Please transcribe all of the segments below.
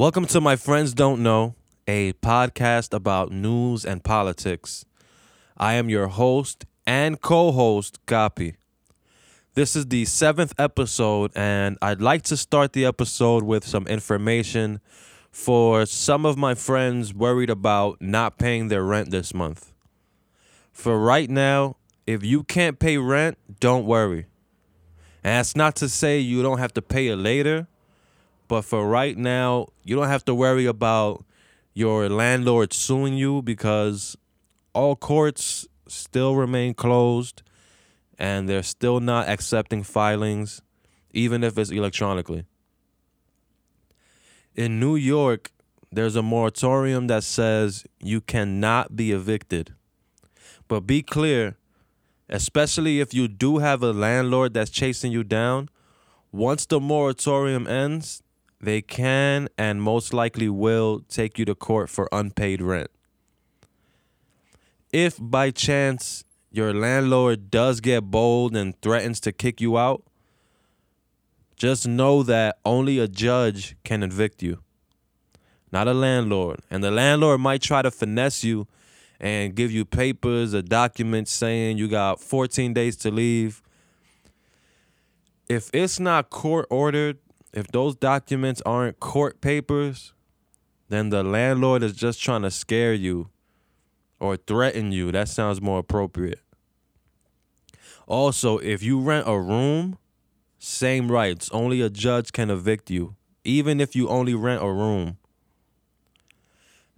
Welcome to My Friends Don't Know, a podcast about news and politics. I am your host and co host, Kapi. This is the seventh episode, and I'd like to start the episode with some information for some of my friends worried about not paying their rent this month. For right now, if you can't pay rent, don't worry. And that's not to say you don't have to pay it later, but for right now, you don't have to worry about your landlord suing you because all courts still remain closed and they're still not accepting filings, even if it's electronically. In New York, there's a moratorium that says you cannot be evicted. But be clear, especially if you do have a landlord that's chasing you down, once the moratorium ends, they can and most likely will take you to court for unpaid rent. If by chance your landlord does get bold and threatens to kick you out, just know that only a judge can evict you, not a landlord. And the landlord might try to finesse you and give you papers or documents saying you got 14 days to leave. If it's not court ordered, if those documents aren't court papers, then the landlord is just trying to scare you or threaten you. That sounds more appropriate. Also, if you rent a room, same rights. Only a judge can evict you, even if you only rent a room.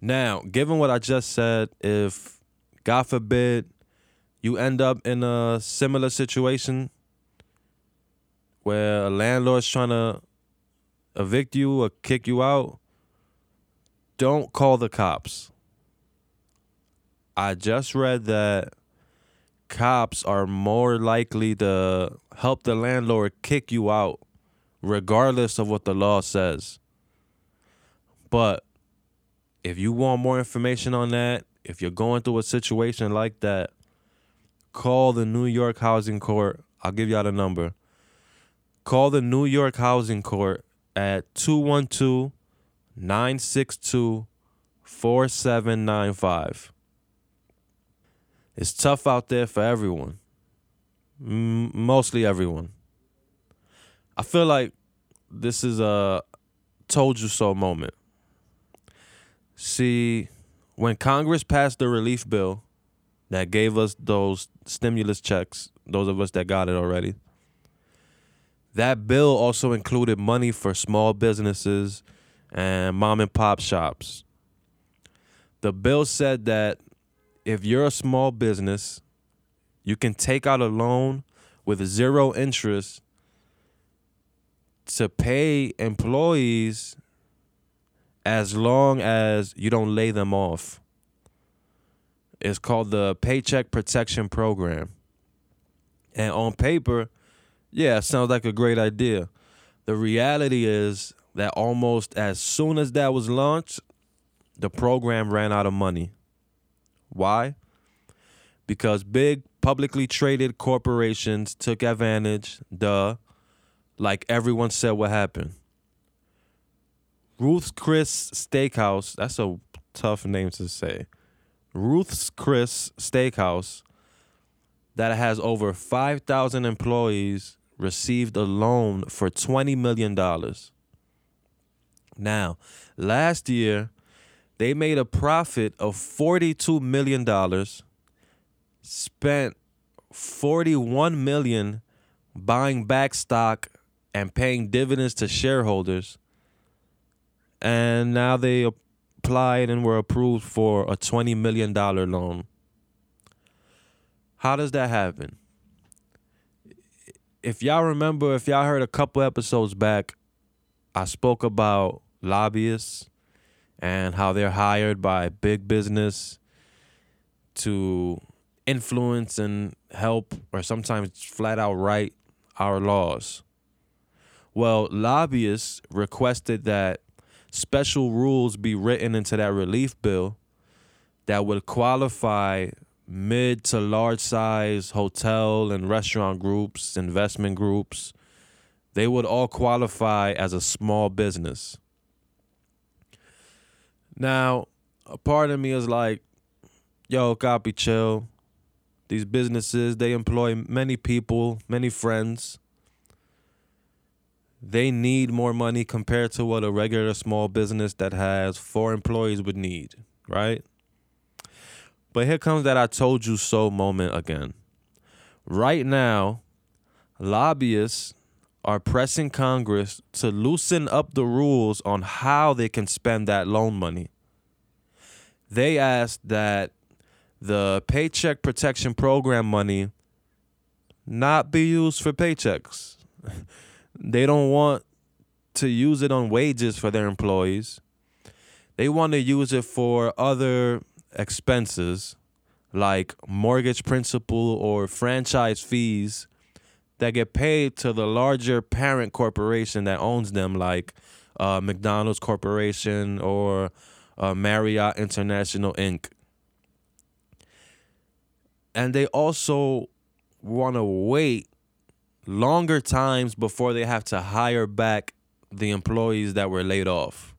Now, given what I just said, if God forbid you end up in a similar situation where a landlord's trying to evict you or kick you out, don't call the cops. I just read that cops are more likely to help the landlord kick you out, regardless of what the law says. But if you want more information on that, if you're going through a situation like that, call the New York Housing Court. I'll give y'all the number. Call the New York Housing Court at 212 962 4795. It's tough out there for everyone, M- mostly everyone. I feel like this is a told you so moment. See, when Congress passed the relief bill that gave us those stimulus checks, those of us that got it already, that bill also included money for small businesses and mom and pop shops. The bill said that if you're a small business, you can take out a loan with zero interest to pay employees as long as you don't lay them off. It's called the Paycheck Protection Program. And on paper, yeah, sounds like a great idea. The reality is that almost as soon as that was launched, the program ran out of money. Why? Because big publicly traded corporations took advantage, duh, like everyone said what happened. Ruth's Chris Steakhouse, that's a tough name to say. Ruth's Chris Steakhouse, that has over 5,000 employees, received a loan for $20 million. Now, last year, they made a profit of $42 million, spent 41 million buying back stock and paying dividends to shareholders. And now they applied and were approved for a $20 million loan. How does that happen? If y'all remember, if y'all heard a couple episodes back, I spoke about lobbyists and how they're hired by big business to influence and help, or sometimes flat out write our laws. Well, lobbyists requested that special rules be written into that relief bill that would qualify mid to large size hotel and restaurant groups, investment groups. They would all qualify as a small business. Now, a part of me is like, yo, Kapi chill. These businesses, they employ many people, many friends. They need more money compared to what a regular small business that has four employees would need, right? But here comes that I told you so moment again. Right now, lobbyists are pressing Congress to loosen up the rules on how they can spend that loan money. They asked that the Paycheck Protection Program money not be used for paychecks. they don't want to use it on wages for their employees. They want to use it for other expenses like mortgage principal or franchise fees that get paid to the larger parent corporation that owns them, like uh, McDonald's Corporation or uh, Marriott International Inc and they also want to wait longer times before they have to hire back the employees that were laid off.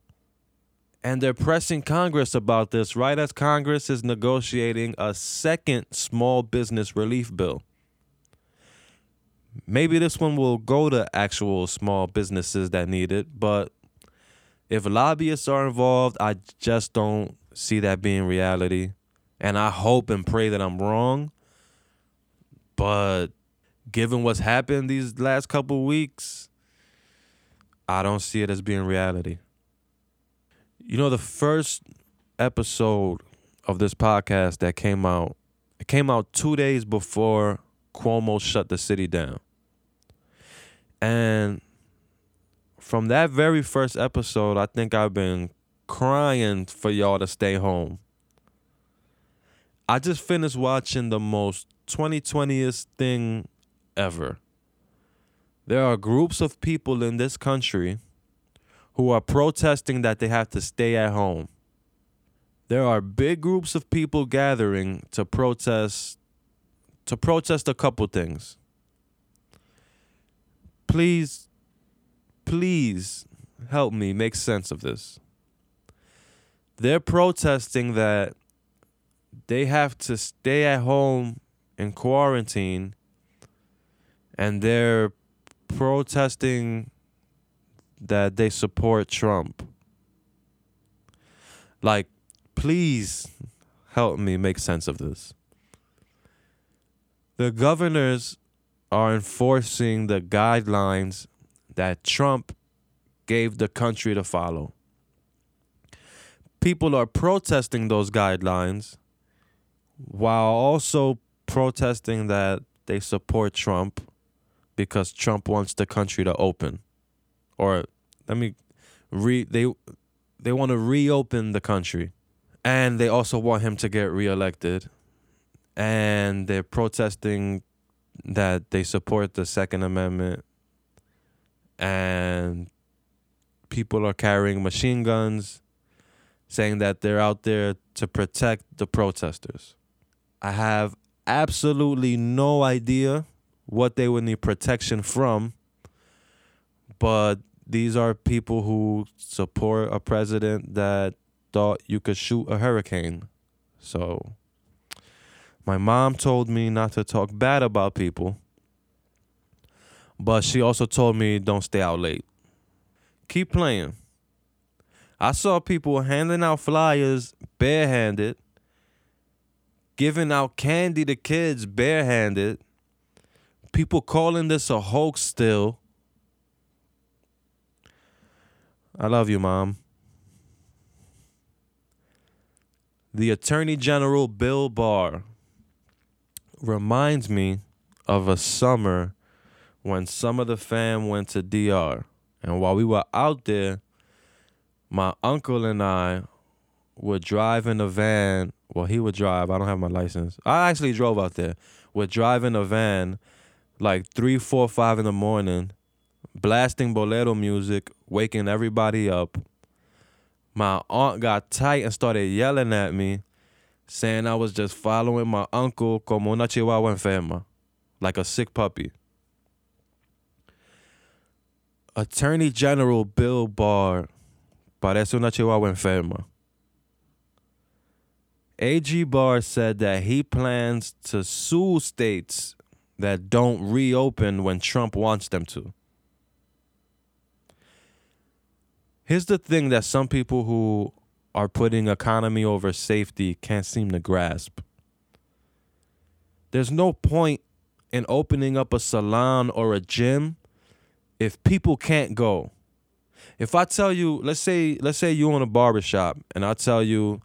And they're pressing Congress about this right as Congress is negotiating a second small business relief bill. Maybe this one will go to actual small businesses that need it, but if lobbyists are involved, I just don't see that being reality and I hope and pray that I'm wrong. But given what's happened these last couple weeks, I don't see it as being reality. You know, the first episode of this podcast that came out, it came out two days before Cuomo shut the city down. And from that very first episode, I think I've been crying for y'all to stay home. I just finished watching the most 2020th thing ever. There are groups of people in this country who are protesting that they have to stay at home. There are big groups of people gathering to protest to protest a couple things. Please please help me make sense of this. They're protesting that they have to stay at home in quarantine and they're protesting that they support Trump. Like, please help me make sense of this. The governors are enforcing the guidelines that Trump gave the country to follow. People are protesting those guidelines while also protesting that they support Trump because Trump wants the country to open. Or let me re they they want to reopen the country. And they also want him to get reelected. And they're protesting that they support the Second Amendment. And people are carrying machine guns, saying that they're out there to protect the protesters. I have absolutely no idea what they would need protection from, but these are people who support a president that thought you could shoot a hurricane. So my mom told me not to talk bad about people, but she also told me don't stay out late. Keep playing. I saw people handing out flyers barehanded giving out candy to kids barehanded, people calling this a hoax still. I love you, Mom. The Attorney General Bill Barr reminds me of a summer when some of the fam went to DR. And while we were out there, my uncle and I would drive in a van well, he would drive. I don't have my license. I actually drove out there. Would drive in a van like three, four, five in the morning, blasting bolero music, waking everybody up. My aunt got tight and started yelling at me, saying I was just following my uncle como una chihuahua enferma, like a sick puppy. Attorney General Bill Barr parece una chihuahua enferma. AG Barr said that he plans to sue states that don't reopen when Trump wants them to. Here's the thing that some people who are putting economy over safety can't seem to grasp. There's no point in opening up a salon or a gym if people can't go. If I tell you, let's say let's say you own a barbershop and I tell you,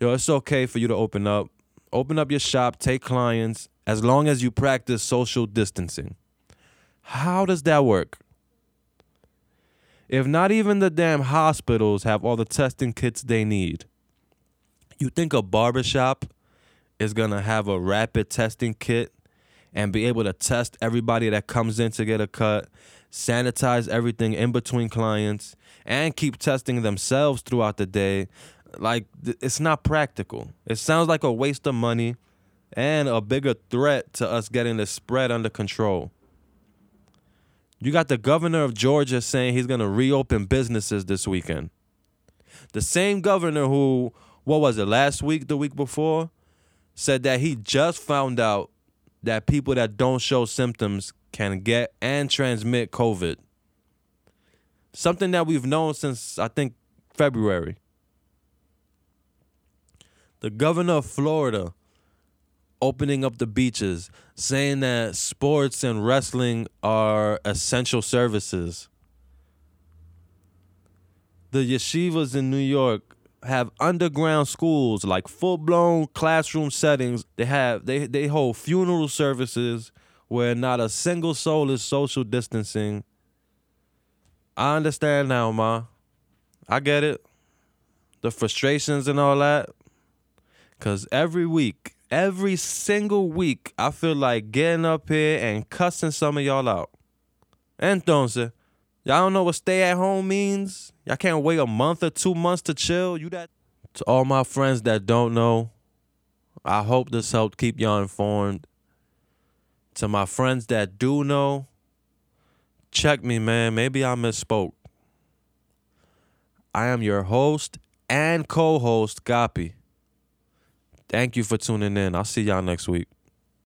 yo, it's okay for you to open up. Open up your shop, take clients as long as you practice social distancing. How does that work? If not even the damn hospitals have all the testing kits they need, you think a barbershop is gonna have a rapid testing kit and be able to test everybody that comes in to get a cut, sanitize everything in between clients, and keep testing themselves throughout the day? Like, it's not practical. It sounds like a waste of money and a bigger threat to us getting the spread under control. You got the governor of Georgia saying he's going to reopen businesses this weekend. The same governor who, what was it, last week, the week before, said that he just found out that people that don't show symptoms can get and transmit COVID. Something that we've known since, I think, February. The governor of Florida opening up the beaches, saying that sports and wrestling are essential services. The yeshivas in New York have underground schools, like full blown classroom settings. They have they they hold funeral services where not a single soul is social distancing. I understand now, ma. I get it. The frustrations and all that. Cause every week every single week, I feel like getting up here and cussing some of y'all out. Entonces, y'all don't know what stay at home means? Y'all can't wait a month or two months to chill? You that? To all my friends that don't know, I hope this helped keep y'all informed. To my friends that do know, check me, man. Maybe I misspoke. I am your host and co host, Kapi. Thank you for tuning in. I'll see y'all next week.